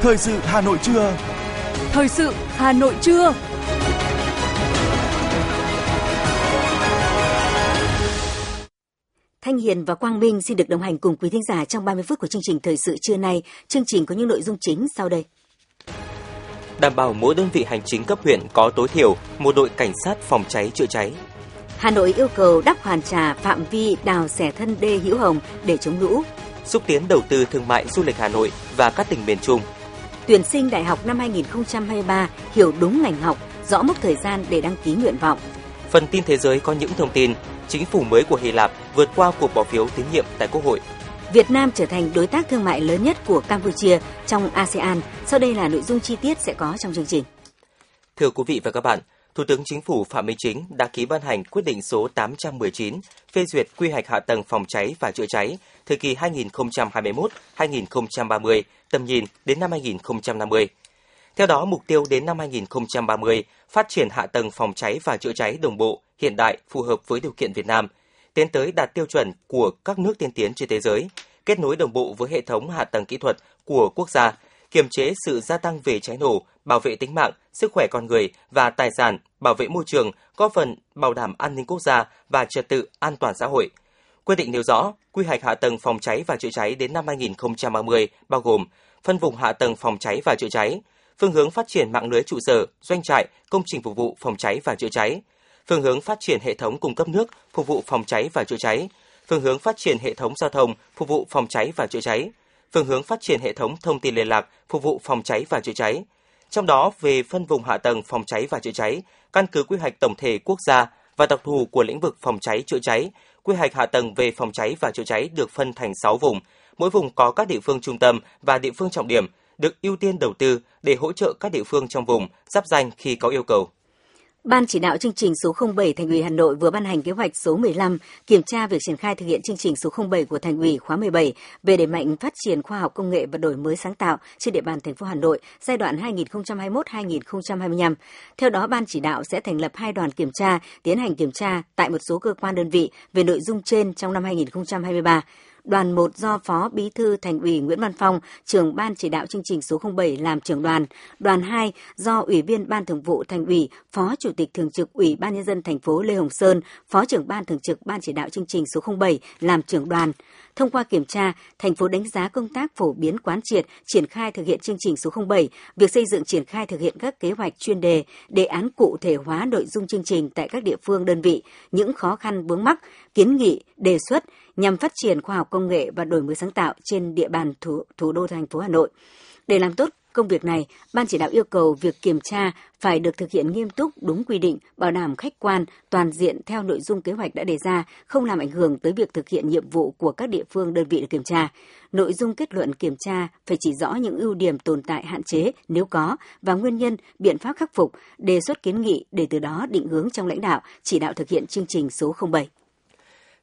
Thời sự Hà Nội trưa. Thời sự Hà Nội trưa. Thanh Hiền và Quang Minh xin được đồng hành cùng quý thính giả trong 30 phút của chương trình Thời sự trưa nay. Chương trình có những nội dung chính sau đây. Đảm bảo mỗi đơn vị hành chính cấp huyện có tối thiểu một đội cảnh sát phòng cháy chữa cháy. Hà Nội yêu cầu đắp hoàn trà phạm vi đào xẻ thân đê Hữu Hồng để chống lũ. Xúc tiến đầu tư thương mại du lịch Hà Nội và các tỉnh miền Trung. Tuyển sinh đại học năm 2023 hiểu đúng ngành học, rõ mốc thời gian để đăng ký nguyện vọng. Phần tin thế giới có những thông tin chính phủ mới của Hy Lạp vượt qua cuộc bỏ phiếu tín nhiệm tại Quốc hội. Việt Nam trở thành đối tác thương mại lớn nhất của Campuchia trong ASEAN. Sau đây là nội dung chi tiết sẽ có trong chương trình. Thưa quý vị và các bạn, Thủ tướng Chính phủ Phạm Minh Chính đã ký ban hành quyết định số 819 phê duyệt quy hoạch hạ tầng phòng cháy và chữa cháy thời kỳ 2021-2030, tầm nhìn đến năm 2050. Theo đó, mục tiêu đến năm 2030 phát triển hạ tầng phòng cháy và chữa cháy đồng bộ, hiện đại, phù hợp với điều kiện Việt Nam, tiến tới đạt tiêu chuẩn của các nước tiên tiến trên thế giới, kết nối đồng bộ với hệ thống hạ tầng kỹ thuật của quốc gia, kiềm chế sự gia tăng về cháy nổ, bảo vệ tính mạng, sức khỏe con người và tài sản, bảo vệ môi trường, góp phần bảo đảm an ninh quốc gia và trật tự an toàn xã hội. Quyết định nêu rõ, quy hoạch hạ tầng phòng cháy và chữa cháy đến năm 2030 bao gồm phân vùng hạ tầng phòng cháy và chữa cháy, phương hướng phát triển mạng lưới trụ sở, doanh trại, công trình phục vụ phòng cháy và chữa cháy, phương hướng phát triển hệ thống cung cấp nước phục vụ phòng cháy và chữa cháy, phương hướng phát triển hệ thống giao thông phục vụ phòng cháy và chữa cháy, phương hướng phát triển hệ thống thông tin liên lạc phục vụ phòng cháy và chữa cháy. Trong đó về phân vùng hạ tầng phòng cháy và chữa cháy, căn cứ quy hoạch tổng thể quốc gia và đặc thù của lĩnh vực phòng cháy chữa cháy, quy hoạch hạ tầng về phòng cháy và chữa cháy được phân thành 6 vùng, mỗi vùng có các địa phương trung tâm và địa phương trọng điểm được ưu tiên đầu tư để hỗ trợ các địa phương trong vùng giáp danh khi có yêu cầu. Ban chỉ đạo chương trình số 07 Thành ủy Hà Nội vừa ban hành kế hoạch số 15 kiểm tra việc triển khai thực hiện chương trình số 07 của Thành ủy khóa 17 về đẩy mạnh phát triển khoa học công nghệ và đổi mới sáng tạo trên địa bàn thành phố Hà Nội giai đoạn 2021-2025. Theo đó, ban chỉ đạo sẽ thành lập hai đoàn kiểm tra, tiến hành kiểm tra tại một số cơ quan đơn vị về nội dung trên trong năm 2023 đoàn 1 do Phó Bí thư Thành ủy Nguyễn Văn Phong, trưởng ban chỉ đạo chương trình số 07 làm trưởng đoàn, đoàn 2 do Ủy viên Ban Thường vụ Thành ủy, Phó Chủ tịch Thường trực Ủy ban nhân dân thành phố Lê Hồng Sơn, Phó trưởng ban thường trực Ban chỉ đạo chương trình số 07 làm trưởng đoàn. Thông qua kiểm tra, thành phố đánh giá công tác phổ biến quán triệt, triển khai thực hiện chương trình số 07, việc xây dựng triển khai thực hiện các kế hoạch chuyên đề, đề án cụ thể hóa nội dung chương trình tại các địa phương đơn vị, những khó khăn vướng mắc, kiến nghị, đề xuất nhằm phát triển khoa học công nghệ và đổi mới sáng tạo trên địa bàn thủ, thủ đô thành phố Hà Nội. Để làm tốt công việc này, Ban chỉ đạo yêu cầu việc kiểm tra phải được thực hiện nghiêm túc, đúng quy định, bảo đảm khách quan, toàn diện theo nội dung kế hoạch đã đề ra, không làm ảnh hưởng tới việc thực hiện nhiệm vụ của các địa phương đơn vị được kiểm tra. Nội dung kết luận kiểm tra phải chỉ rõ những ưu điểm tồn tại hạn chế nếu có và nguyên nhân, biện pháp khắc phục, đề xuất kiến nghị để từ đó định hướng trong lãnh đạo, chỉ đạo thực hiện chương trình số 07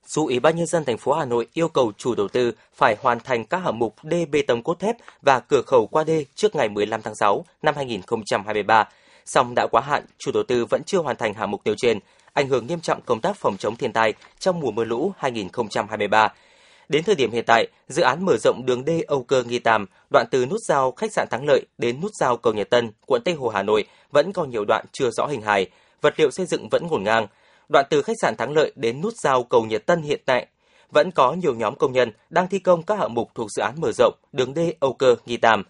dù Ủy ban nhân dân thành phố Hà Nội yêu cầu chủ đầu tư phải hoàn thành các hạng mục đê bê tông cốt thép và cửa khẩu qua đê trước ngày 15 tháng 6 năm 2023, song đã quá hạn, chủ đầu tư vẫn chưa hoàn thành hạng mục nêu trên, ảnh hưởng nghiêm trọng công tác phòng chống thiên tai trong mùa mưa lũ 2023. Đến thời điểm hiện tại, dự án mở rộng đường đê Âu Cơ Nghi Tàm, đoạn từ nút giao khách sạn Thắng Lợi đến nút giao cầu Nhật Tân, quận Tây Hồ, Hà Nội vẫn còn nhiều đoạn chưa rõ hình hài, vật liệu xây dựng vẫn ngổn ngang, Đoạn từ khách sạn Thắng Lợi đến nút giao cầu Nhật Tân hiện tại vẫn có nhiều nhóm công nhân đang thi công các hạng mục thuộc dự án mở rộng đường đê Âu Cơ Nghi Tàm.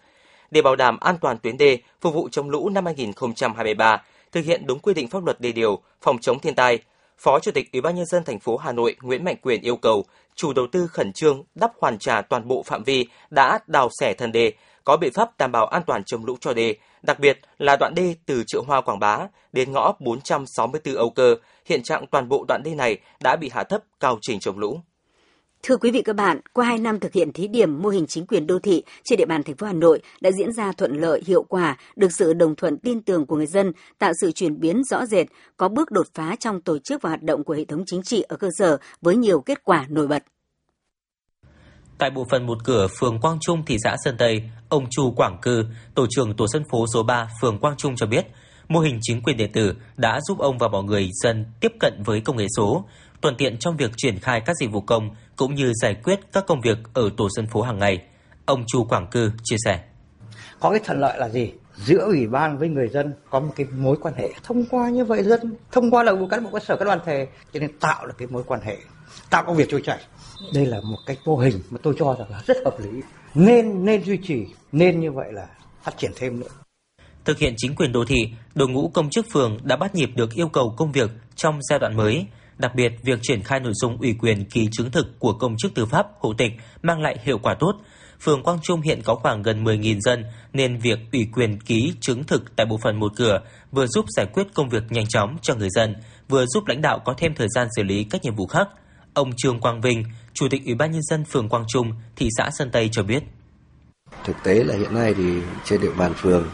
Để bảo đảm an toàn tuyến đê, phục vụ chống lũ năm 2023, thực hiện đúng quy định pháp luật đê điều, phòng chống thiên tai, Phó Chủ tịch Ủy ban nhân dân thành phố Hà Nội Nguyễn Mạnh Quyền yêu cầu chủ đầu tư khẩn trương đắp hoàn trả toàn bộ phạm vi đã đào xẻ thân đê, có biện pháp đảm bảo an toàn chống lũ cho đê, đặc biệt là đoạn đê từ chợ Hoa Quảng Bá đến ngõ 464 Âu Cơ, hiện trạng toàn bộ đoạn đê này đã bị hạ thấp cao trình chống lũ. Thưa quý vị các bạn, qua 2 năm thực hiện thí điểm mô hình chính quyền đô thị trên địa bàn thành phố Hà Nội đã diễn ra thuận lợi, hiệu quả, được sự đồng thuận tin tưởng của người dân, tạo sự chuyển biến rõ rệt, có bước đột phá trong tổ chức và hoạt động của hệ thống chính trị ở cơ sở với nhiều kết quả nổi bật. Tại bộ phận một cửa phường Quang Trung, thị xã Sơn Tây, ông Chu Quảng Cư, tổ trưởng tổ dân phố số 3 phường Quang Trung cho biết, mô hình chính quyền điện tử đã giúp ông và mọi người dân tiếp cận với công nghệ số, thuận tiện trong việc triển khai các dịch vụ công cũng như giải quyết các công việc ở tổ dân phố hàng ngày. Ông Chu Quảng Cư chia sẻ. Có cái thuận lợi là gì? giữa ủy ban với người dân có một cái mối quan hệ thông qua như vậy dân thông qua là một cán bộ cơ sở các đoàn thể cho nên tạo được cái mối quan hệ tạo công việc trôi chảy đây là một cách mô hình mà tôi cho rằng là rất hợp lý. Nên nên duy trì nên như vậy là phát triển thêm nữa. Thực hiện chính quyền đô thị đội ngũ công chức phường đã bắt nhịp được yêu cầu công việc trong giai đoạn mới. Đặc biệt, việc triển khai nội dung ủy quyền ký chứng thực của công chức tư pháp, hộ tịch mang lại hiệu quả tốt, phường Quang Trung hiện có khoảng gần 10.000 dân nên việc ủy quyền ký chứng thực tại bộ phận một cửa vừa giúp giải quyết công việc nhanh chóng cho người dân, vừa giúp lãnh đạo có thêm thời gian xử lý các nhiệm vụ khác. Ông Trương Quang Vinh, Chủ tịch Ủy ban nhân dân phường Quang Trung, thị xã Sơn Tây cho biết. Thực tế là hiện nay thì trên địa bàn phường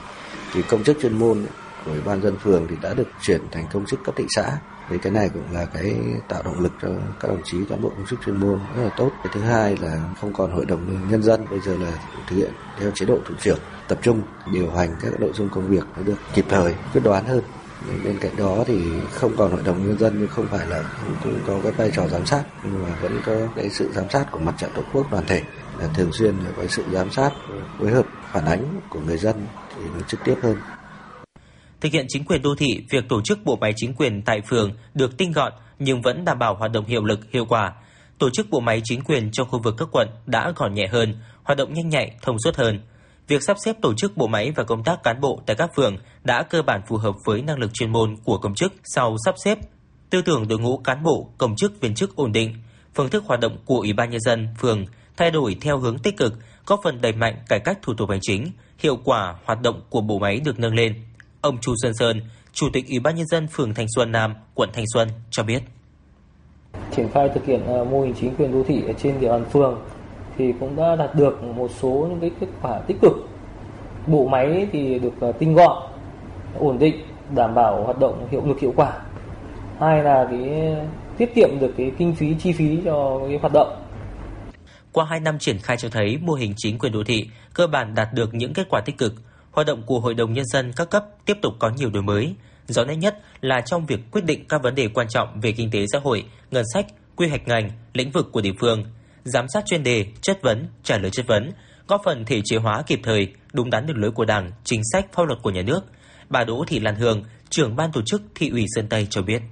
thì công chức chuyên môn của Ủy ban dân phường thì đã được chuyển thành công chức cấp thị xã. Thì cái này cũng là cái tạo động lực cho các đồng chí cán bộ công chức chuyên môn rất là tốt. Cái thứ hai là không còn hội đồng nhân dân bây giờ là thực hiện theo chế độ thủ trưởng tập trung điều hành các nội dung công việc nó được kịp thời quyết đoán hơn bên cạnh đó thì không còn hội đồng nhân dân nhưng không phải là cũng có cái vai trò giám sát nhưng mà vẫn có cái sự giám sát của mặt trận tổ quốc đoàn thể là thường xuyên có sự giám sát phối hợp phản ánh của người dân thì nó trực tiếp hơn Thực hiện chính quyền đô thị, việc tổ chức bộ máy chính quyền tại phường được tinh gọn nhưng vẫn đảm bảo hoạt động hiệu lực, hiệu quả. Tổ chức bộ máy chính quyền trong khu vực các quận đã gọn nhẹ hơn, hoạt động nhanh nhạy, thông suốt hơn. Việc sắp xếp tổ chức bộ máy và công tác cán bộ tại các phường đã cơ bản phù hợp với năng lực chuyên môn của công chức sau sắp xếp. Tư tưởng đội ngũ cán bộ, công chức viên chức ổn định, phương thức hoạt động của Ủy ban nhân dân phường thay đổi theo hướng tích cực, góp phần đẩy mạnh cải cách thủ tục hành chính, hiệu quả hoạt động của bộ máy được nâng lên. Ông Chu Sơn Sơn, Chủ tịch Ủy ban nhân dân phường Thanh Xuân Nam, quận Thanh Xuân cho biết. Triển khai thực hiện ờ, mô hình chính quyền đô thị ở trên địa bàn phường thì cũng đã đạt được một số những cái kết quả tích cực. Bộ máy thì được ờ, tinh gọn, ổn định, đảm bảo hoạt động hiệu lực hiệu quả. Hai là cái tiết kiệm được cái kinh phí chi phí cho cái hoạt động. Qua 2 năm triển khai cho thấy mô hình chính quyền đô thị cơ bản đạt được những kết quả tích cực, hoạt động của Hội đồng Nhân dân các cấp tiếp tục có nhiều đổi mới. Rõ nét nhất là trong việc quyết định các vấn đề quan trọng về kinh tế xã hội, ngân sách, quy hoạch ngành, lĩnh vực của địa phương, giám sát chuyên đề, chất vấn, trả lời chất vấn, góp phần thể chế hóa kịp thời, đúng đắn đường lối của Đảng, chính sách pháp luật của nhà nước. Bà Đỗ Thị Lan Hương, trưởng ban tổ chức thị ủy Sơn Tây cho biết.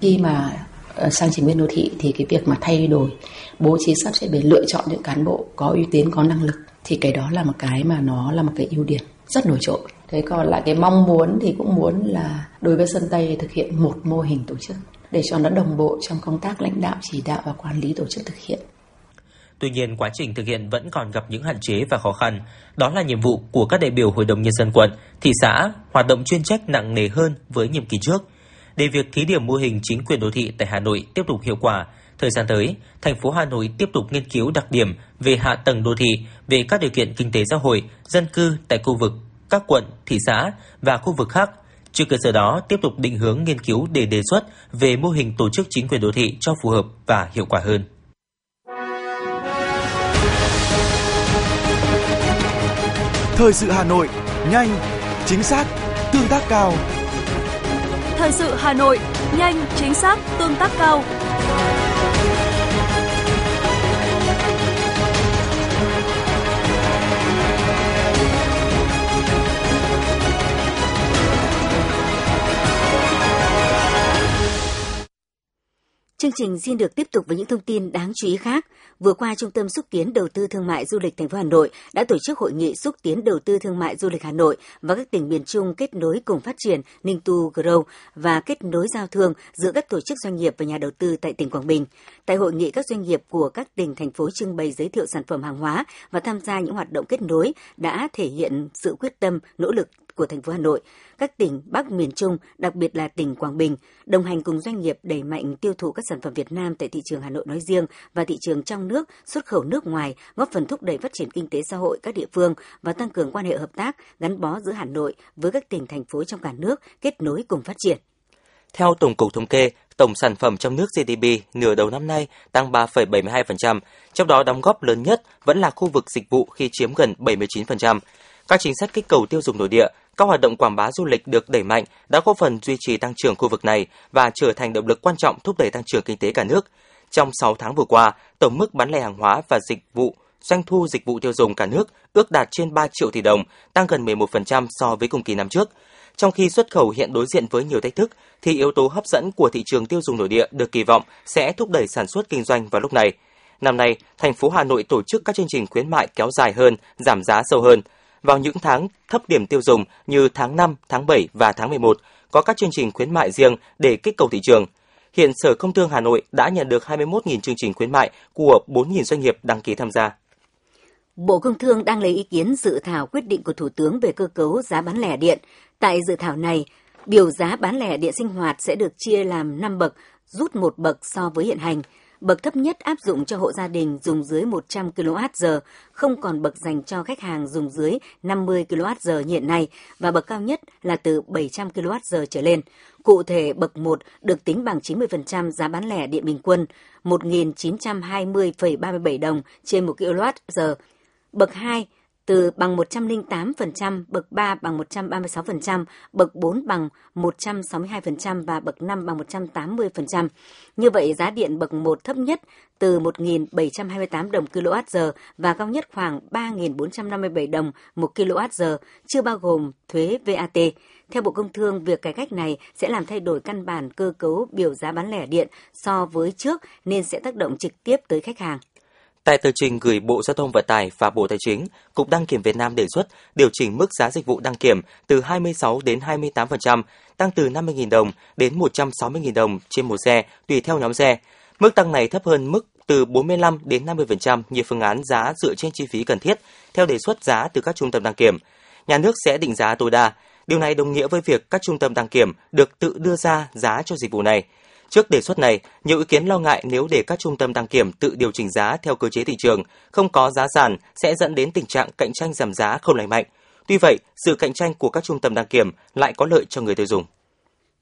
Khi mà ờ, sang chính quyền đô thị thì cái việc mà thay đổi bố trí sắp xếp để lựa chọn những cán bộ có uy tín có năng lực thì cái đó là một cái mà nó là một cái ưu điểm rất nổi trội thế còn lại cái mong muốn thì cũng muốn là đối với sân tây thực hiện một mô hình tổ chức để cho nó đồng bộ trong công tác lãnh đạo chỉ đạo và quản lý tổ chức thực hiện Tuy nhiên, quá trình thực hiện vẫn còn gặp những hạn chế và khó khăn. Đó là nhiệm vụ của các đại biểu Hội đồng Nhân dân quận, thị xã, hoạt động chuyên trách nặng nề hơn với nhiệm kỳ trước. Để việc thí điểm mô hình chính quyền đô thị tại Hà Nội tiếp tục hiệu quả, Thời gian tới, thành phố Hà Nội tiếp tục nghiên cứu đặc điểm về hạ tầng đô thị, về các điều kiện kinh tế xã hội, dân cư tại khu vực, các quận, thị xã và khu vực khác. Trên cơ sở đó, tiếp tục định hướng nghiên cứu để đề xuất về mô hình tổ chức chính quyền đô thị cho phù hợp và hiệu quả hơn. Thời sự Hà Nội, nhanh, chính xác, tương tác cao. Thời sự Hà Nội, nhanh, chính xác, tương tác cao. Chương trình xin được tiếp tục với những thông tin đáng chú ý khác. Vừa qua, Trung tâm xúc tiến đầu tư thương mại du lịch thành phố Hà Nội đã tổ chức hội nghị xúc tiến đầu tư thương mại du lịch Hà Nội và các tỉnh miền Trung kết nối cùng phát triển Ninh Tu Grow và kết nối giao thương giữa các tổ chức doanh nghiệp và nhà đầu tư tại tỉnh Quảng Bình. Tại hội nghị, các doanh nghiệp của các tỉnh thành phố trưng bày giới thiệu sản phẩm hàng hóa và tham gia những hoạt động kết nối đã thể hiện sự quyết tâm, nỗ lực của thành phố Hà Nội, các tỉnh Bắc miền Trung, đặc biệt là tỉnh Quảng Bình, đồng hành cùng doanh nghiệp đẩy mạnh tiêu thụ các sản phẩm Việt Nam tại thị trường Hà Nội nói riêng và thị trường trong nước, xuất khẩu nước ngoài, góp phần thúc đẩy phát triển kinh tế xã hội các địa phương và tăng cường quan hệ hợp tác gắn bó giữa Hà Nội với các tỉnh thành phố trong cả nước kết nối cùng phát triển. Theo Tổng cục Thống kê, tổng sản phẩm trong nước GDP nửa đầu năm nay tăng 3,72%, trong đó đóng góp lớn nhất vẫn là khu vực dịch vụ khi chiếm gần 79%. Các chính sách kích cầu tiêu dùng nội địa, các hoạt động quảng bá du lịch được đẩy mạnh đã góp phần duy trì tăng trưởng khu vực này và trở thành động lực quan trọng thúc đẩy tăng trưởng kinh tế cả nước. Trong 6 tháng vừa qua, tổng mức bán lẻ hàng hóa và dịch vụ doanh thu dịch vụ tiêu dùng cả nước ước đạt trên 3 triệu tỷ đồng, tăng gần 11% so với cùng kỳ năm trước. Trong khi xuất khẩu hiện đối diện với nhiều thách thức, thì yếu tố hấp dẫn của thị trường tiêu dùng nội địa được kỳ vọng sẽ thúc đẩy sản xuất kinh doanh vào lúc này. Năm nay, thành phố Hà Nội tổ chức các chương trình khuyến mại kéo dài hơn, giảm giá sâu hơn. Vào những tháng thấp điểm tiêu dùng như tháng 5, tháng 7 và tháng 11, có các chương trình khuyến mại riêng để kích cầu thị trường. Hiện Sở Công Thương Hà Nội đã nhận được 21.000 chương trình khuyến mại của 4.000 doanh nghiệp đăng ký tham gia. Bộ Công Thương đang lấy ý kiến dự thảo quyết định của Thủ tướng về cơ cấu giá bán lẻ điện. Tại dự thảo này, biểu giá bán lẻ điện sinh hoạt sẽ được chia làm 5 bậc, rút một bậc so với hiện hành. Bậc thấp nhất áp dụng cho hộ gia đình dùng dưới 100 kWh, không còn bậc dành cho khách hàng dùng dưới 50 kWh hiện nay và bậc cao nhất là từ 700 kWh trở lên. Cụ thể, bậc 1 được tính bằng 90% giá bán lẻ điện bình quân, 1.920,37 đồng trên 1 kWh. Bậc 2 từ bằng 108%, bậc 3 bằng 136%, bậc 4 bằng 162% và bậc 5 bằng 180%. Như vậy, giá điện bậc 1 thấp nhất từ 1.728 đồng kWh và cao nhất khoảng 3.457 đồng 1 kWh, chưa bao gồm thuế VAT. Theo Bộ Công Thương, việc cải cách này sẽ làm thay đổi căn bản cơ cấu biểu giá bán lẻ điện so với trước nên sẽ tác động trực tiếp tới khách hàng. Tại tờ trình gửi Bộ Giao thông Vận tải và Bộ Tài chính, Cục Đăng kiểm Việt Nam đề xuất điều chỉnh mức giá dịch vụ đăng kiểm từ 26 đến 28%, tăng từ 50.000 đồng đến 160.000 đồng trên một xe tùy theo nhóm xe. Mức tăng này thấp hơn mức từ 45 đến 50% như phương án giá dựa trên chi phí cần thiết theo đề xuất giá từ các trung tâm đăng kiểm. Nhà nước sẽ định giá tối đa. Điều này đồng nghĩa với việc các trung tâm đăng kiểm được tự đưa ra giá cho dịch vụ này. Trước đề xuất này, nhiều ý kiến lo ngại nếu để các trung tâm đăng kiểm tự điều chỉnh giá theo cơ chế thị trường, không có giá sàn sẽ dẫn đến tình trạng cạnh tranh giảm giá không lành mạnh. Tuy vậy, sự cạnh tranh của các trung tâm đăng kiểm lại có lợi cho người tiêu dùng.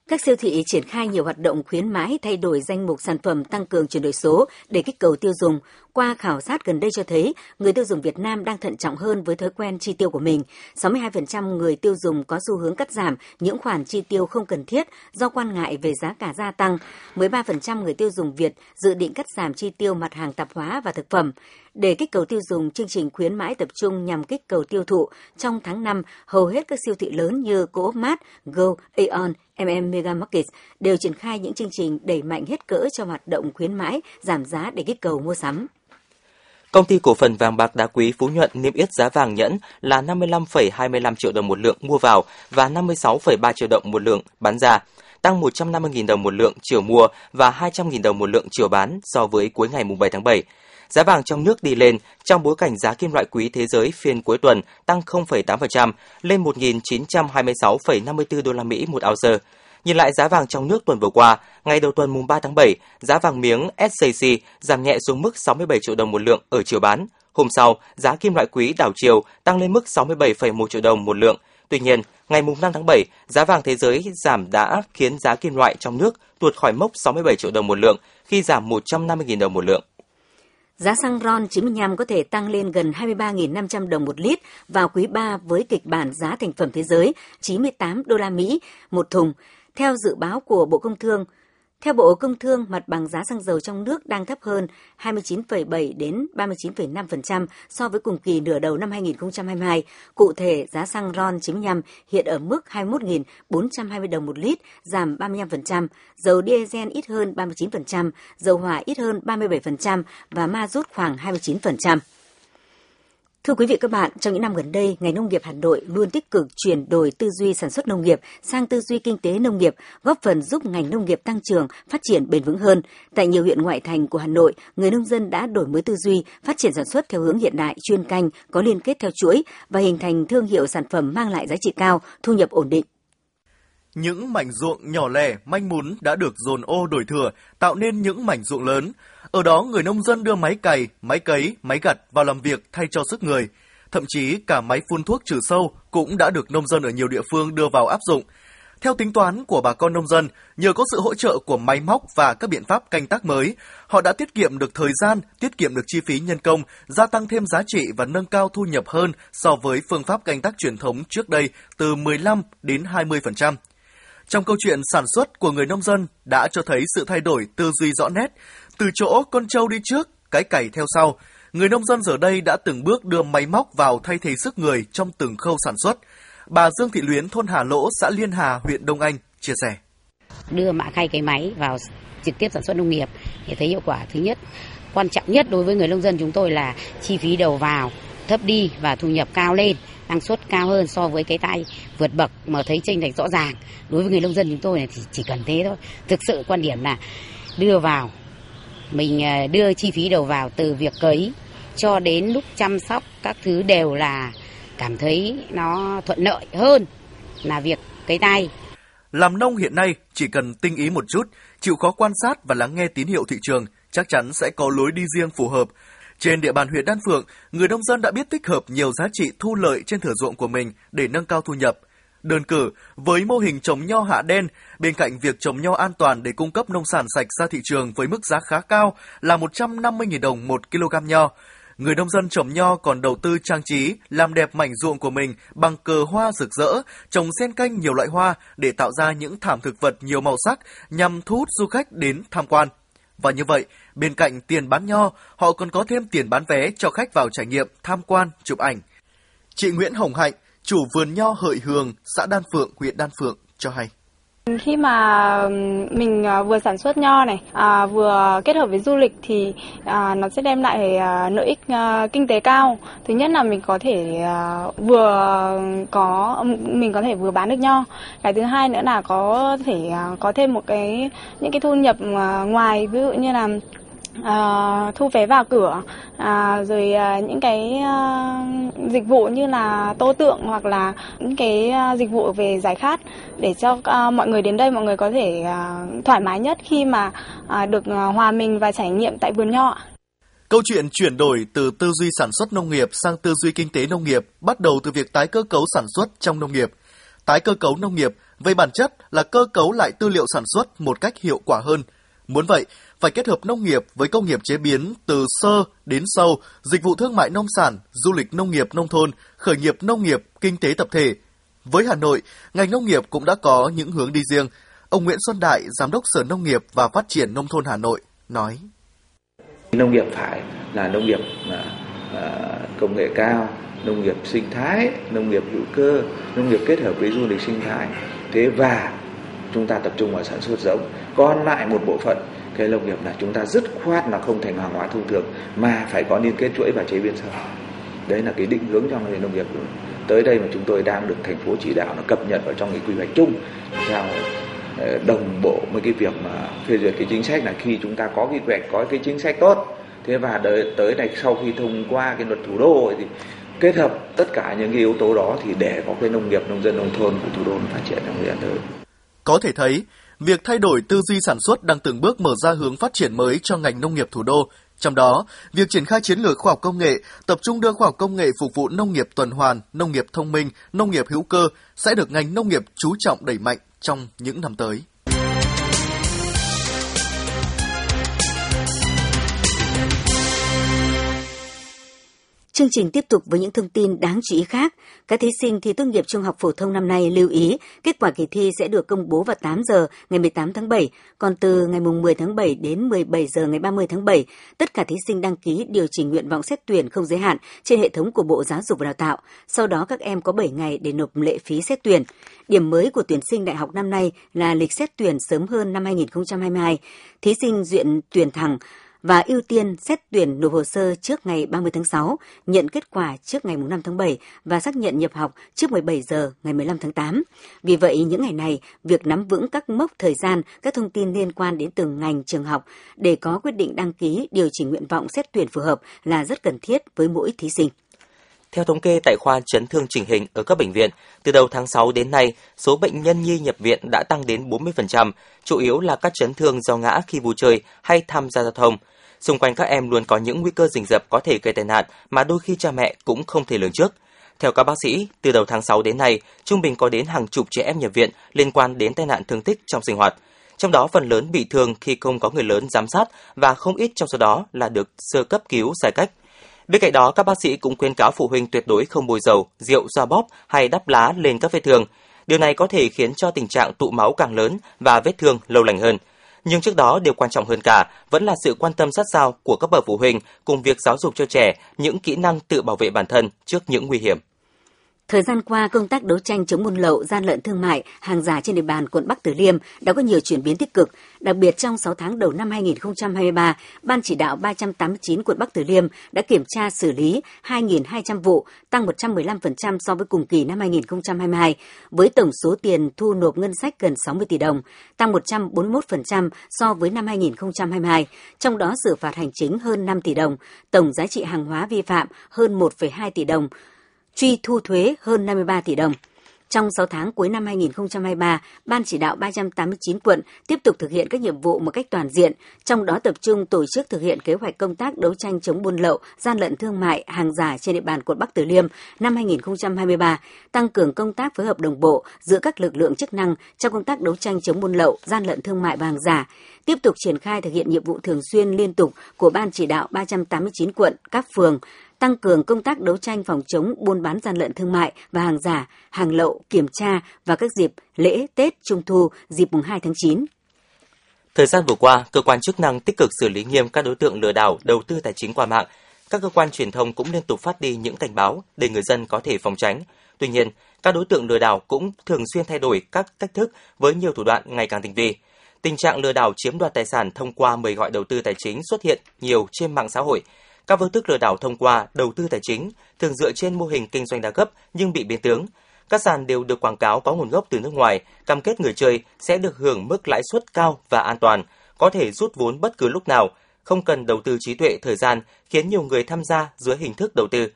Các siêu thị triển khai nhiều hoạt động khuyến mãi thay đổi danh mục sản phẩm tăng cường chuyển đổi số để kích cầu tiêu dùng. Qua khảo sát gần đây cho thấy, người tiêu dùng Việt Nam đang thận trọng hơn với thói quen chi tiêu của mình. 62% người tiêu dùng có xu hướng cắt giảm những khoản chi tiêu không cần thiết do quan ngại về giá cả gia tăng. 13% người tiêu dùng Việt dự định cắt giảm chi tiêu mặt hàng tạp hóa và thực phẩm. Để kích cầu tiêu dùng, chương trình khuyến mãi tập trung nhằm kích cầu tiêu thụ. Trong tháng 5, hầu hết các siêu thị lớn như Coop Mart, Go, Aeon, MM Mega Market đều triển khai những chương trình đẩy mạnh hết cỡ cho hoạt động khuyến mãi, giảm giá để kích cầu mua sắm. Công ty cổ phần vàng bạc đá quý Phú Nhuận niêm yết giá vàng nhẫn là 55,25 triệu đồng một lượng mua vào và 56,3 triệu đồng một lượng bán ra, tăng 150.000 đồng một lượng chiều mua và 200.000 đồng một lượng chiều bán so với cuối ngày 7 tháng 7. Giá vàng trong nước đi lên trong bối cảnh giá kim loại quý thế giới phiên cuối tuần tăng 0,8% lên 1.926,54 đô la Mỹ một ounce. Nhìn lại giá vàng trong nước tuần vừa qua, ngày đầu tuần mùng 3 tháng 7, giá vàng miếng SJC giảm nhẹ xuống mức 67 triệu đồng một lượng ở chiều bán. Hôm sau, giá kim loại quý đảo chiều tăng lên mức 67,1 triệu đồng một lượng. Tuy nhiên, ngày mùng 5 tháng 7, giá vàng thế giới giảm đã khiến giá kim loại trong nước tuột khỏi mốc 67 triệu đồng một lượng khi giảm 150.000 đồng một lượng. Giá xăng RON 95 có thể tăng lên gần 23.500 đồng một lít vào quý 3 với kịch bản giá thành phẩm thế giới 98 đô la Mỹ một thùng. Theo dự báo của Bộ Công Thương, theo Bộ Công Thương, mặt bằng giá xăng dầu trong nước đang thấp hơn 29,7 đến 39,5% so với cùng kỳ nửa đầu năm 2022. Cụ thể, giá xăng RON 95 hiện ở mức 21.420 đồng một lít, giảm 35%, dầu diesel ít hơn 39%, dầu hỏa ít hơn 37% và ma rút khoảng 29%. Thưa quý vị các bạn, trong những năm gần đây, ngành nông nghiệp Hà Nội luôn tích cực chuyển đổi tư duy sản xuất nông nghiệp sang tư duy kinh tế nông nghiệp, góp phần giúp ngành nông nghiệp tăng trưởng, phát triển bền vững hơn. Tại nhiều huyện ngoại thành của Hà Nội, người nông dân đã đổi mới tư duy, phát triển sản xuất theo hướng hiện đại, chuyên canh, có liên kết theo chuỗi và hình thành thương hiệu sản phẩm mang lại giá trị cao, thu nhập ổn định. Những mảnh ruộng nhỏ lẻ, manh mún đã được dồn ô đổi thừa, tạo nên những mảnh ruộng lớn. Ở đó người nông dân đưa máy cày, máy cấy, máy gặt vào làm việc thay cho sức người. Thậm chí cả máy phun thuốc trừ sâu cũng đã được nông dân ở nhiều địa phương đưa vào áp dụng. Theo tính toán của bà con nông dân, nhờ có sự hỗ trợ của máy móc và các biện pháp canh tác mới, họ đã tiết kiệm được thời gian, tiết kiệm được chi phí nhân công, gia tăng thêm giá trị và nâng cao thu nhập hơn so với phương pháp canh tác truyền thống trước đây từ 15 đến 20%. Trong câu chuyện sản xuất của người nông dân đã cho thấy sự thay đổi tư duy rõ nét, từ chỗ con trâu đi trước, cái cày theo sau, người nông dân giờ đây đã từng bước đưa máy móc vào thay thế sức người trong từng khâu sản xuất. Bà Dương Thị Luyến, thôn Hà Lỗ, xã Liên Hà, huyện Đông Anh, chia sẻ. Đưa mạ khay cái máy vào trực tiếp sản xuất nông nghiệp thì thấy hiệu quả thứ nhất, quan trọng nhất đối với người nông dân chúng tôi là chi phí đầu vào thấp đi và thu nhập cao lên năng suất cao hơn so với cái tay vượt bậc mà thấy chênh lệch rõ ràng đối với người nông dân chúng tôi này thì chỉ cần thế thôi thực sự quan điểm là đưa vào mình à, đưa chi phí đầu vào từ việc cấy cho đến lúc chăm sóc các thứ đều là cảm thấy nó thuận lợi hơn là việc cấy tay. Làm nông hiện nay chỉ cần tinh ý một chút, chịu khó quan sát và lắng nghe tín hiệu thị trường, chắc chắn sẽ có lối đi riêng phù hợp. Trên địa bàn huyện Đan Phượng, người nông dân đã biết tích hợp nhiều giá trị thu lợi trên thửa ruộng của mình để nâng cao thu nhập. Đơn cử, với mô hình trồng nho hạ đen, bên cạnh việc trồng nho an toàn để cung cấp nông sản sạch ra thị trường với mức giá khá cao là 150.000 đồng một kg nho, người nông dân trồng nho còn đầu tư trang trí, làm đẹp mảnh ruộng của mình bằng cờ hoa rực rỡ, trồng xen canh nhiều loại hoa để tạo ra những thảm thực vật nhiều màu sắc nhằm thu hút du khách đến tham quan. Và như vậy, bên cạnh tiền bán nho, họ còn có thêm tiền bán vé cho khách vào trải nghiệm, tham quan, chụp ảnh. Chị Nguyễn Hồng Hạnh, chủ vườn nho Hợi Hường, xã Đan Phượng, huyện Đan Phượng cho hay. Khi mà mình à, vừa sản xuất nho này, à, vừa kết hợp với du lịch thì à, nó sẽ đem lại à, lợi ích à, kinh tế cao. Thứ nhất là mình có thể à, vừa có mình có thể vừa bán được nho. Cái thứ hai nữa là có thể à, có thêm một cái những cái thu nhập à, ngoài ví dụ như là uh, thu vé vào cửa uh, rồi uh, những cái uh, dịch vụ như là tô tượng hoặc là những cái uh, dịch vụ về giải khát để cho uh, mọi người đến đây mọi người có thể uh, thoải mái nhất khi mà uh, được uh, hòa mình và trải nghiệm tại vườn nho. Câu chuyện chuyển đổi từ tư duy sản xuất nông nghiệp sang tư duy kinh tế nông nghiệp bắt đầu từ việc tái cơ cấu sản xuất trong nông nghiệp. Tái cơ cấu nông nghiệp về bản chất là cơ cấu lại tư liệu sản xuất một cách hiệu quả hơn. Muốn vậy, phải kết hợp nông nghiệp với công nghiệp chế biến từ sơ đến sâu, dịch vụ thương mại nông sản, du lịch nông nghiệp nông thôn, khởi nghiệp nông nghiệp, kinh tế tập thể. Với Hà Nội, ngành nông nghiệp cũng đã có những hướng đi riêng. Ông Nguyễn Xuân Đại, Giám đốc Sở Nông nghiệp và Phát triển Nông thôn Hà Nội, nói. Nông nghiệp phải là nông nghiệp à, công nghệ cao, nông nghiệp sinh thái, nông nghiệp hữu cơ, nông nghiệp kết hợp với du lịch sinh thái. Thế và chúng ta tập trung vào sản xuất giống. Còn lại một bộ phận cái nông nghiệp là chúng ta dứt khoát là không thành hàng hóa thông thường mà phải có liên kết chuỗi và chế biến sâu. Đấy là cái định hướng trong nền nông nghiệp tới đây mà chúng tôi đang được thành phố chỉ đạo là cập nhật vào trong cái quy hoạch chung theo ờ, đồng bộ với cái việc mà phê duyệt cái chính sách là khi chúng ta có quy hoạch có cái chính sách tốt thế và đợi, tới này sau khi thông qua cái luật thủ đô thì kết hợp tất cả những cái yếu tố đó thì để có cái nông nghiệp nông dân nông thôn của thủ đô phát triển trong thời gian tới có thể thấy việc thay đổi tư duy sản xuất đang từng bước mở ra hướng phát triển mới cho ngành nông nghiệp thủ đô trong đó, việc triển khai chiến lược khoa học công nghệ, tập trung đưa khoa học công nghệ phục vụ nông nghiệp tuần hoàn, nông nghiệp thông minh, nông nghiệp hữu cơ sẽ được ngành nông nghiệp chú trọng đẩy mạnh trong những năm tới. Chương trình tiếp tục với những thông tin đáng chú ý khác. Các thí sinh thi tốt nghiệp trung học phổ thông năm nay lưu ý, kết quả kỳ thi sẽ được công bố vào 8 giờ ngày 18 tháng 7, còn từ ngày 10 tháng 7 đến 17 giờ ngày 30 tháng 7, tất cả thí sinh đăng ký điều chỉnh nguyện vọng xét tuyển không giới hạn trên hệ thống của Bộ Giáo dục và Đào tạo. Sau đó các em có 7 ngày để nộp lệ phí xét tuyển. Điểm mới của tuyển sinh đại học năm nay là lịch xét tuyển sớm hơn năm 2022. Thí sinh duyện tuyển thẳng và ưu tiên xét tuyển nộp hồ sơ trước ngày 30 tháng 6, nhận kết quả trước ngày 5 tháng 7 và xác nhận nhập học trước 17 giờ ngày 15 tháng 8. Vì vậy, những ngày này, việc nắm vững các mốc thời gian, các thông tin liên quan đến từng ngành trường học để có quyết định đăng ký điều chỉnh nguyện vọng xét tuyển phù hợp là rất cần thiết với mỗi thí sinh. Theo thống kê tại khoa chấn thương chỉnh hình ở các bệnh viện, từ đầu tháng 6 đến nay, số bệnh nhân nhi nhập viện đã tăng đến 40%, chủ yếu là các chấn thương do ngã khi vui chơi hay tham gia giao thông. Xung quanh các em luôn có những nguy cơ rình rập có thể gây tai nạn mà đôi khi cha mẹ cũng không thể lường trước. Theo các bác sĩ, từ đầu tháng 6 đến nay, trung bình có đến hàng chục trẻ em nhập viện liên quan đến tai nạn thương tích trong sinh hoạt. Trong đó phần lớn bị thương khi không có người lớn giám sát và không ít trong số đó là được sơ cấp cứu sai cách. Bên cạnh đó, các bác sĩ cũng khuyên cáo phụ huynh tuyệt đối không bôi dầu, rượu xoa bóp hay đắp lá lên các vết thương. Điều này có thể khiến cho tình trạng tụ máu càng lớn và vết thương lâu lành hơn. Nhưng trước đó, điều quan trọng hơn cả vẫn là sự quan tâm sát sao của các bậc phụ huynh cùng việc giáo dục cho trẻ những kỹ năng tự bảo vệ bản thân trước những nguy hiểm. Thời gian qua, công tác đấu tranh chống buôn lậu, gian lận thương mại, hàng giả trên địa bàn quận Bắc Từ Liêm đã có nhiều chuyển biến tích cực. Đặc biệt trong 6 tháng đầu năm 2023, Ban chỉ đạo 389 quận Bắc Từ Liêm đã kiểm tra xử lý 2.200 vụ, tăng 115% so với cùng kỳ năm 2022, với tổng số tiền thu nộp ngân sách gần 60 tỷ đồng, tăng 141% so với năm 2022, trong đó xử phạt hành chính hơn 5 tỷ đồng, tổng giá trị hàng hóa vi phạm hơn 1,2 tỷ đồng, truy thu thuế hơn 53 tỷ đồng. Trong 6 tháng cuối năm 2023, Ban chỉ đạo 389 quận tiếp tục thực hiện các nhiệm vụ một cách toàn diện, trong đó tập trung tổ chức thực hiện kế hoạch công tác đấu tranh chống buôn lậu, gian lận thương mại, hàng giả trên địa bàn quận Bắc Từ Liêm năm 2023, tăng cường công tác phối hợp đồng bộ giữa các lực lượng chức năng trong công tác đấu tranh chống buôn lậu, gian lận thương mại và hàng giả, tiếp tục triển khai thực hiện nhiệm vụ thường xuyên liên tục của Ban chỉ đạo 389 quận, các phường, tăng cường công tác đấu tranh phòng chống buôn bán gian lận thương mại và hàng giả, hàng lậu, kiểm tra vào các dịp lễ, Tết, Trung thu, dịp mùng 2 tháng 9. Thời gian vừa qua, cơ quan chức năng tích cực xử lý nghiêm các đối tượng lừa đảo đầu tư tài chính qua mạng. Các cơ quan truyền thông cũng liên tục phát đi những cảnh báo để người dân có thể phòng tránh. Tuy nhiên, các đối tượng lừa đảo cũng thường xuyên thay đổi các cách thức với nhiều thủ đoạn ngày càng tinh vi. Tình trạng lừa đảo chiếm đoạt tài sản thông qua mời gọi đầu tư tài chính xuất hiện nhiều trên mạng xã hội. Các phương thức lừa đảo thông qua đầu tư tài chính thường dựa trên mô hình kinh doanh đa cấp nhưng bị biến tướng. Các sàn đều được quảng cáo có nguồn gốc từ nước ngoài, cam kết người chơi sẽ được hưởng mức lãi suất cao và an toàn, có thể rút vốn bất cứ lúc nào, không cần đầu tư trí tuệ thời gian khiến nhiều người tham gia dưới hình thức đầu tư.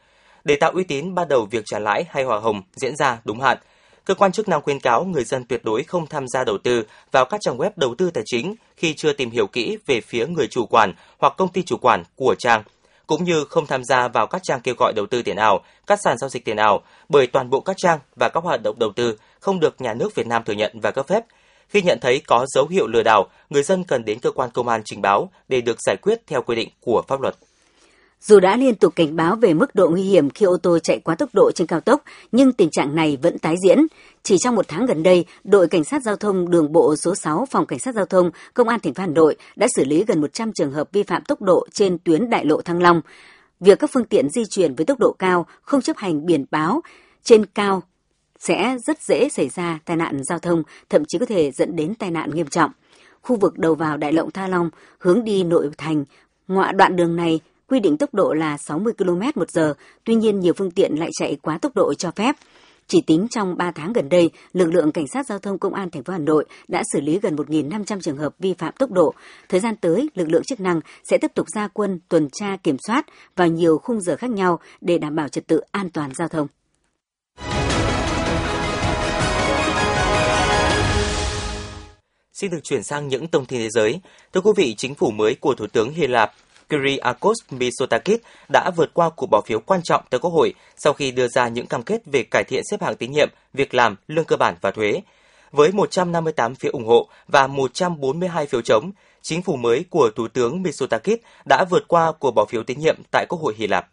Để tạo uy tín ban đầu việc trả lãi hay hòa hồng diễn ra đúng hạn, cơ quan chức năng khuyên cáo người dân tuyệt đối không tham gia đầu tư vào các trang web đầu tư tài chính khi chưa tìm hiểu kỹ về phía người chủ quản hoặc công ty chủ quản của trang cũng như không tham gia vào các trang kêu gọi đầu tư tiền ảo, các sàn giao dịch tiền ảo, bởi toàn bộ các trang và các hoạt động đầu tư không được nhà nước Việt Nam thừa nhận và cấp phép. Khi nhận thấy có dấu hiệu lừa đảo, người dân cần đến cơ quan công an trình báo để được giải quyết theo quy định của pháp luật. Dù đã liên tục cảnh báo về mức độ nguy hiểm khi ô tô chạy quá tốc độ trên cao tốc, nhưng tình trạng này vẫn tái diễn. Chỉ trong một tháng gần đây, đội cảnh sát giao thông đường bộ số 6 phòng cảnh sát giao thông công an thành phố Hà Nội đã xử lý gần 100 trường hợp vi phạm tốc độ trên tuyến đại lộ Thăng Long. Việc các phương tiện di chuyển với tốc độ cao, không chấp hành biển báo trên cao sẽ rất dễ xảy ra tai nạn giao thông, thậm chí có thể dẫn đến tai nạn nghiêm trọng. Khu vực đầu vào đại lộ Thăng Long hướng đi nội thành, ngoại đoạn đường này quy định tốc độ là 60 km một giờ, tuy nhiên nhiều phương tiện lại chạy quá tốc độ cho phép. Chỉ tính trong 3 tháng gần đây, lực lượng cảnh sát giao thông công an thành phố Hà Nội đã xử lý gần 1.500 trường hợp vi phạm tốc độ. Thời gian tới, lực lượng chức năng sẽ tiếp tục ra quân tuần tra kiểm soát vào nhiều khung giờ khác nhau để đảm bảo trật tự an toàn giao thông. Xin được chuyển sang những thông tin thế giới. Thưa quý vị, chính phủ mới của Thủ tướng Hy Lạp Kyriakos Mitsotakis đã vượt qua cuộc bỏ phiếu quan trọng tới Quốc hội sau khi đưa ra những cam kết về cải thiện xếp hạng tín nhiệm, việc làm, lương cơ bản và thuế. Với 158 phiếu ủng hộ và 142 phiếu chống, chính phủ mới của Thủ tướng Mitsotakis đã vượt qua cuộc bỏ phiếu tín nhiệm tại Quốc hội Hy Lạp.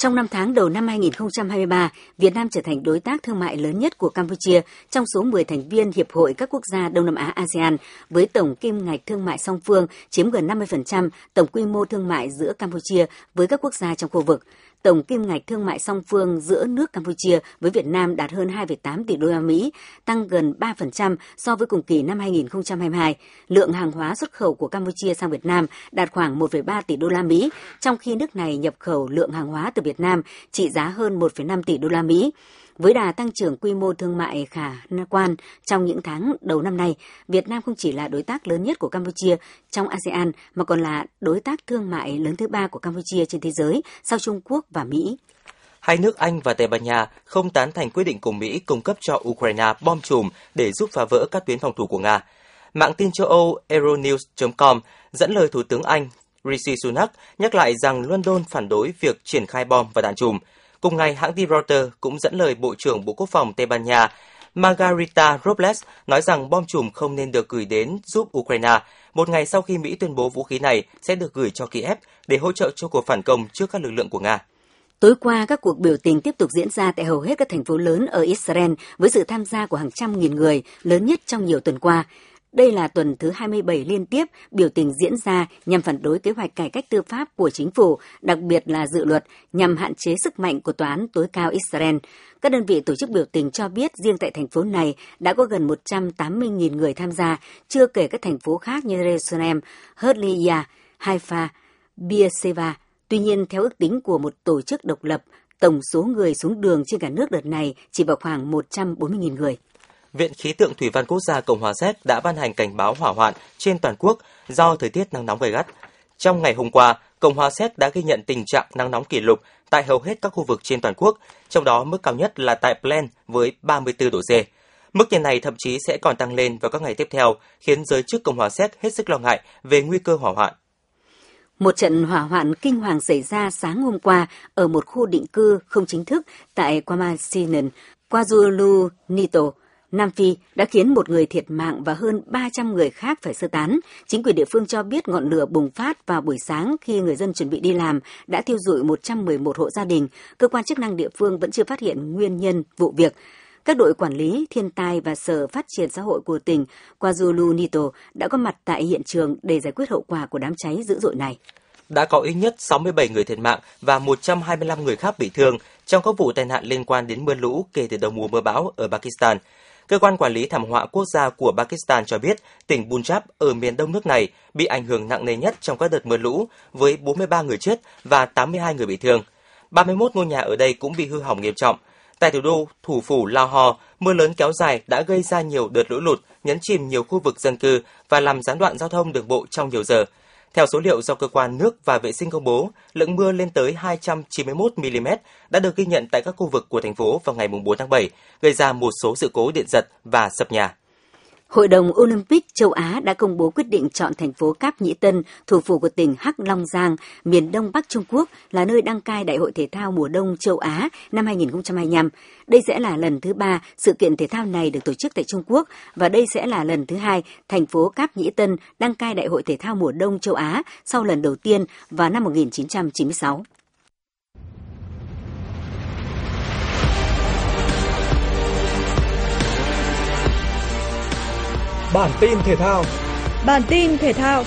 Trong năm tháng đầu năm 2023, Việt Nam trở thành đối tác thương mại lớn nhất của Campuchia trong số 10 thành viên Hiệp hội các quốc gia Đông Nam Á ASEAN, với tổng kim ngạch thương mại song phương chiếm gần 50% tổng quy mô thương mại giữa Campuchia với các quốc gia trong khu vực tổng kim ngạch thương mại song phương giữa nước Campuchia với Việt Nam đạt hơn 2,8 tỷ đô la Mỹ, tăng gần 3% so với cùng kỳ năm 2022. Lượng hàng hóa xuất khẩu của Campuchia sang Việt Nam đạt khoảng 1,3 tỷ đô la Mỹ, trong khi nước này nhập khẩu lượng hàng hóa từ Việt Nam trị giá hơn 1,5 tỷ đô la Mỹ. Với đà tăng trưởng quy mô thương mại khả quan trong những tháng đầu năm nay, Việt Nam không chỉ là đối tác lớn nhất của Campuchia trong ASEAN mà còn là đối tác thương mại lớn thứ ba của Campuchia trên thế giới sau Trung Quốc và Mỹ. Hai nước Anh và Tây Ban Nha không tán thành quyết định của Mỹ cung cấp cho Ukraine bom chùm để giúp phá vỡ các tuyến phòng thủ của Nga. Mạng tin châu Âu Euronews.com dẫn lời Thủ tướng Anh Rishi Sunak nhắc lại rằng London phản đối việc triển khai bom và đạn chùm. Cùng ngày, hãng tin Reuters cũng dẫn lời Bộ trưởng Bộ Quốc phòng Tây Ban Nha Margarita Robles nói rằng bom chùm không nên được gửi đến giúp Ukraine, một ngày sau khi Mỹ tuyên bố vũ khí này sẽ được gửi cho Kiev để hỗ trợ cho cuộc phản công trước các lực lượng của Nga. Tối qua, các cuộc biểu tình tiếp tục diễn ra tại hầu hết các thành phố lớn ở Israel với sự tham gia của hàng trăm nghìn người, lớn nhất trong nhiều tuần qua. Đây là tuần thứ 27 liên tiếp biểu tình diễn ra nhằm phản đối kế hoạch cải cách tư pháp của chính phủ, đặc biệt là dự luật nhằm hạn chế sức mạnh của tòa án tối cao Israel. Các đơn vị tổ chức biểu tình cho biết riêng tại thành phố này đã có gần 180.000 người tham gia, chưa kể các thành phố khác như Jerusalem, Herzliya, Haifa, Beersheba. Tuy nhiên, theo ước tính của một tổ chức độc lập, tổng số người xuống đường trên cả nước đợt này chỉ vào khoảng 140.000 người. Viện Khí tượng Thủy văn Quốc gia Cộng hòa Séc đã ban hành cảnh báo hỏa hoạn trên toàn quốc do thời tiết nắng nóng gay gắt. Trong ngày hôm qua, Cộng hòa Séc đã ghi nhận tình trạng nắng nóng kỷ lục tại hầu hết các khu vực trên toàn quốc, trong đó mức cao nhất là tại Plain với 34 độ C. Mức nhiệt này thậm chí sẽ còn tăng lên vào các ngày tiếp theo, khiến giới chức Cộng hòa Séc hết sức lo ngại về nguy cơ hỏa hoạn. Một trận hỏa hoạn kinh hoàng xảy ra sáng hôm qua ở một khu định cư không chính thức tại Kwamasinan, KwaZulu-Natal, Nam Phi đã khiến một người thiệt mạng và hơn 300 người khác phải sơ tán. Chính quyền địa phương cho biết ngọn lửa bùng phát vào buổi sáng khi người dân chuẩn bị đi làm đã thiêu rụi 111 hộ gia đình. Cơ quan chức năng địa phương vẫn chưa phát hiện nguyên nhân vụ việc. Các đội quản lý, thiên tai và Sở Phát triển Xã hội của tỉnh KwaZulu-Natal đã có mặt tại hiện trường để giải quyết hậu quả của đám cháy dữ dội này. Đã có ít nhất 67 người thiệt mạng và 125 người khác bị thương, trong các vụ tai nạn liên quan đến mưa lũ kể từ đầu mùa mưa bão ở Pakistan. Cơ quan quản lý thảm họa quốc gia của Pakistan cho biết tỉnh Punjab ở miền đông nước này bị ảnh hưởng nặng nề nhất trong các đợt mưa lũ với 43 người chết và 82 người bị thương. 31 ngôi nhà ở đây cũng bị hư hỏng nghiêm trọng. Tại thủ đô, thủ phủ Lahore, mưa lớn kéo dài đã gây ra nhiều đợt lũ lụt, nhấn chìm nhiều khu vực dân cư và làm gián đoạn giao thông đường bộ trong nhiều giờ. Theo số liệu do cơ quan nước và vệ sinh công bố, lượng mưa lên tới 291 mm đã được ghi nhận tại các khu vực của thành phố vào ngày 4 tháng 7, gây ra một số sự cố điện giật và sập nhà. Hội đồng Olympic châu Á đã công bố quyết định chọn thành phố Cáp Nhĩ Tân, thủ phủ của tỉnh Hắc Long Giang, miền đông bắc Trung Quốc, là nơi đăng cai Đại hội Thể thao mùa đông châu Á năm 2025. Đây sẽ là lần thứ ba sự kiện thể thao này được tổ chức tại Trung Quốc và đây sẽ là lần thứ hai thành phố Cáp Nhĩ Tân đăng cai Đại hội Thể thao mùa đông châu Á sau lần đầu tiên vào năm 1996. Bản tin thể thao. Bản tin thể thao.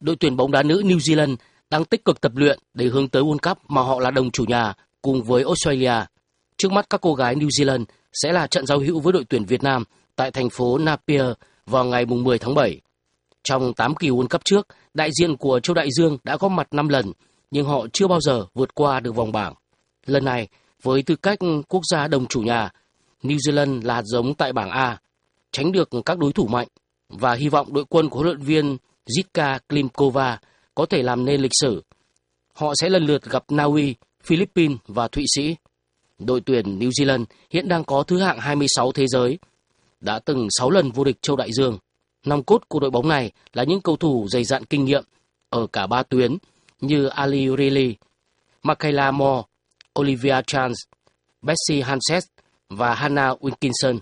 Đội tuyển bóng đá nữ New Zealand đang tích cực tập luyện để hướng tới World Cup mà họ là đồng chủ nhà cùng với Australia. Trước mắt các cô gái New Zealand sẽ là trận giao hữu với đội tuyển Việt Nam tại thành phố Napier vào ngày 10 tháng 7. Trong 8 kỳ World Cup trước, đại diện của châu Đại Dương đã có mặt 5 lần nhưng họ chưa bao giờ vượt qua được vòng bảng. Lần này, với tư cách quốc gia đồng chủ nhà, New Zealand là hạt giống tại bảng A, tránh được các đối thủ mạnh và hy vọng đội quân của huấn luyện viên Zika Klimkova có thể làm nên lịch sử. Họ sẽ lần lượt gặp Na Uy, Philippines và Thụy Sĩ. Đội tuyển New Zealand hiện đang có thứ hạng 26 thế giới, đã từng 6 lần vô địch châu Đại Dương. Nòng cốt của đội bóng này là những cầu thủ dày dặn kinh nghiệm ở cả ba tuyến như Ali Riley, Michaela Moore, Olivia Chance, Betsy Hanses và Hannah Wilkinson.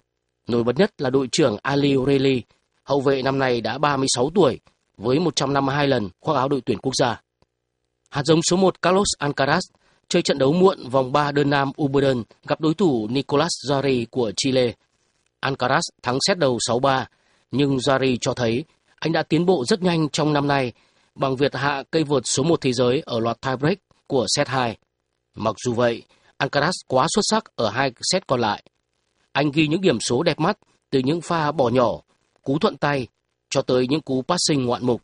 Nổi bật nhất là đội trưởng Ali Riley, hậu vệ năm nay đã 36 tuổi với 152 lần khoác áo đội tuyển quốc gia. Hạt giống số 1 Carlos Alcaraz chơi trận đấu muộn vòng 3 đơn nam Wimbledon gặp đối thủ Nicolas Jarry của Chile. Alcaraz thắng set đầu 6-3, nhưng Jarry cho thấy anh đã tiến bộ rất nhanh trong năm nay bằng việc hạ cây vợt số 1 thế giới ở loạt tiebreak của set 2. Mặc dù vậy, Alcaraz quá xuất sắc ở hai set còn lại. Anh ghi những điểm số đẹp mắt từ những pha bỏ nhỏ, cú thuận tay cho tới những cú passing ngoạn mục.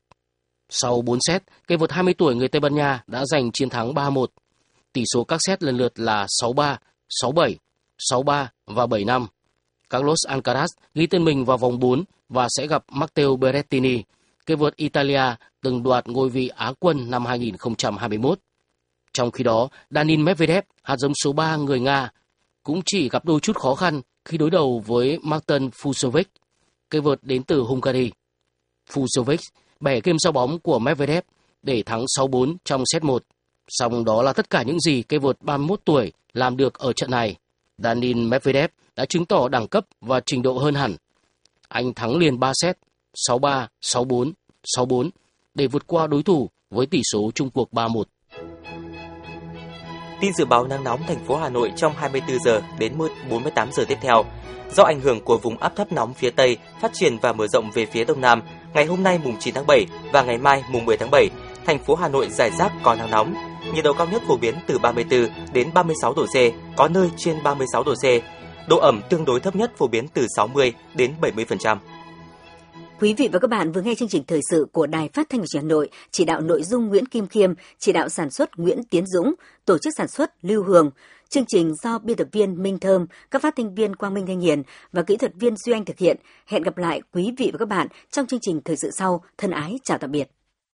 Sau 4 set, cây vợt 20 tuổi người Tây Ban Nha đã giành chiến thắng 3-1. Tỷ số các set lần lượt là 6-3, 6-7, 6-3 và 7-5. Carlos Alcaraz ghi tên mình vào vòng 4 và sẽ gặp Matteo Berrettini cây vợt Italia từng đoạt ngôi vị Á quân năm 2021. Trong khi đó, Danin Medvedev, hạt giống số 3 người Nga, cũng chỉ gặp đôi chút khó khăn khi đối đầu với Martin Fusovic, cây vợt đến từ Hungary. Fusovic bẻ game sau bóng của Medvedev để thắng 6-4 trong set 1. Song đó là tất cả những gì cây vợt 31 tuổi làm được ở trận này. Danin Medvedev đã chứng tỏ đẳng cấp và trình độ hơn hẳn. Anh thắng liền 3 set, 6-3, 6-4, 6-4 để vượt qua đối thủ với tỷ số chung cuộc 3-1. Tin dự báo nắng nóng thành phố Hà Nội trong 24 giờ đến 48 giờ tiếp theo. Do ảnh hưởng của vùng áp thấp nóng phía Tây phát triển và mở rộng về phía Đông Nam, ngày hôm nay mùng 9 tháng 7 và ngày mai mùng 10 tháng 7, thành phố Hà Nội giải rác có nắng nóng. Nhiệt độ cao nhất phổ biến từ 34 đến 36 độ C, có nơi trên 36 độ C. Độ ẩm tương đối thấp nhất phổ biến từ 60 đến 70%. Quý vị và các bạn vừa nghe chương trình thời sự của Đài Phát thanh Hà Nội, chỉ đạo nội dung Nguyễn Kim Khiêm, chỉ đạo sản xuất Nguyễn Tiến Dũng, tổ chức sản xuất Lưu Hường. Chương trình do biên tập viên Minh Thơm, các phát thanh viên Quang Minh Thanh Hiền và kỹ thuật viên Duy Anh thực hiện. Hẹn gặp lại quý vị và các bạn trong chương trình thời sự sau. Thân ái chào tạm biệt.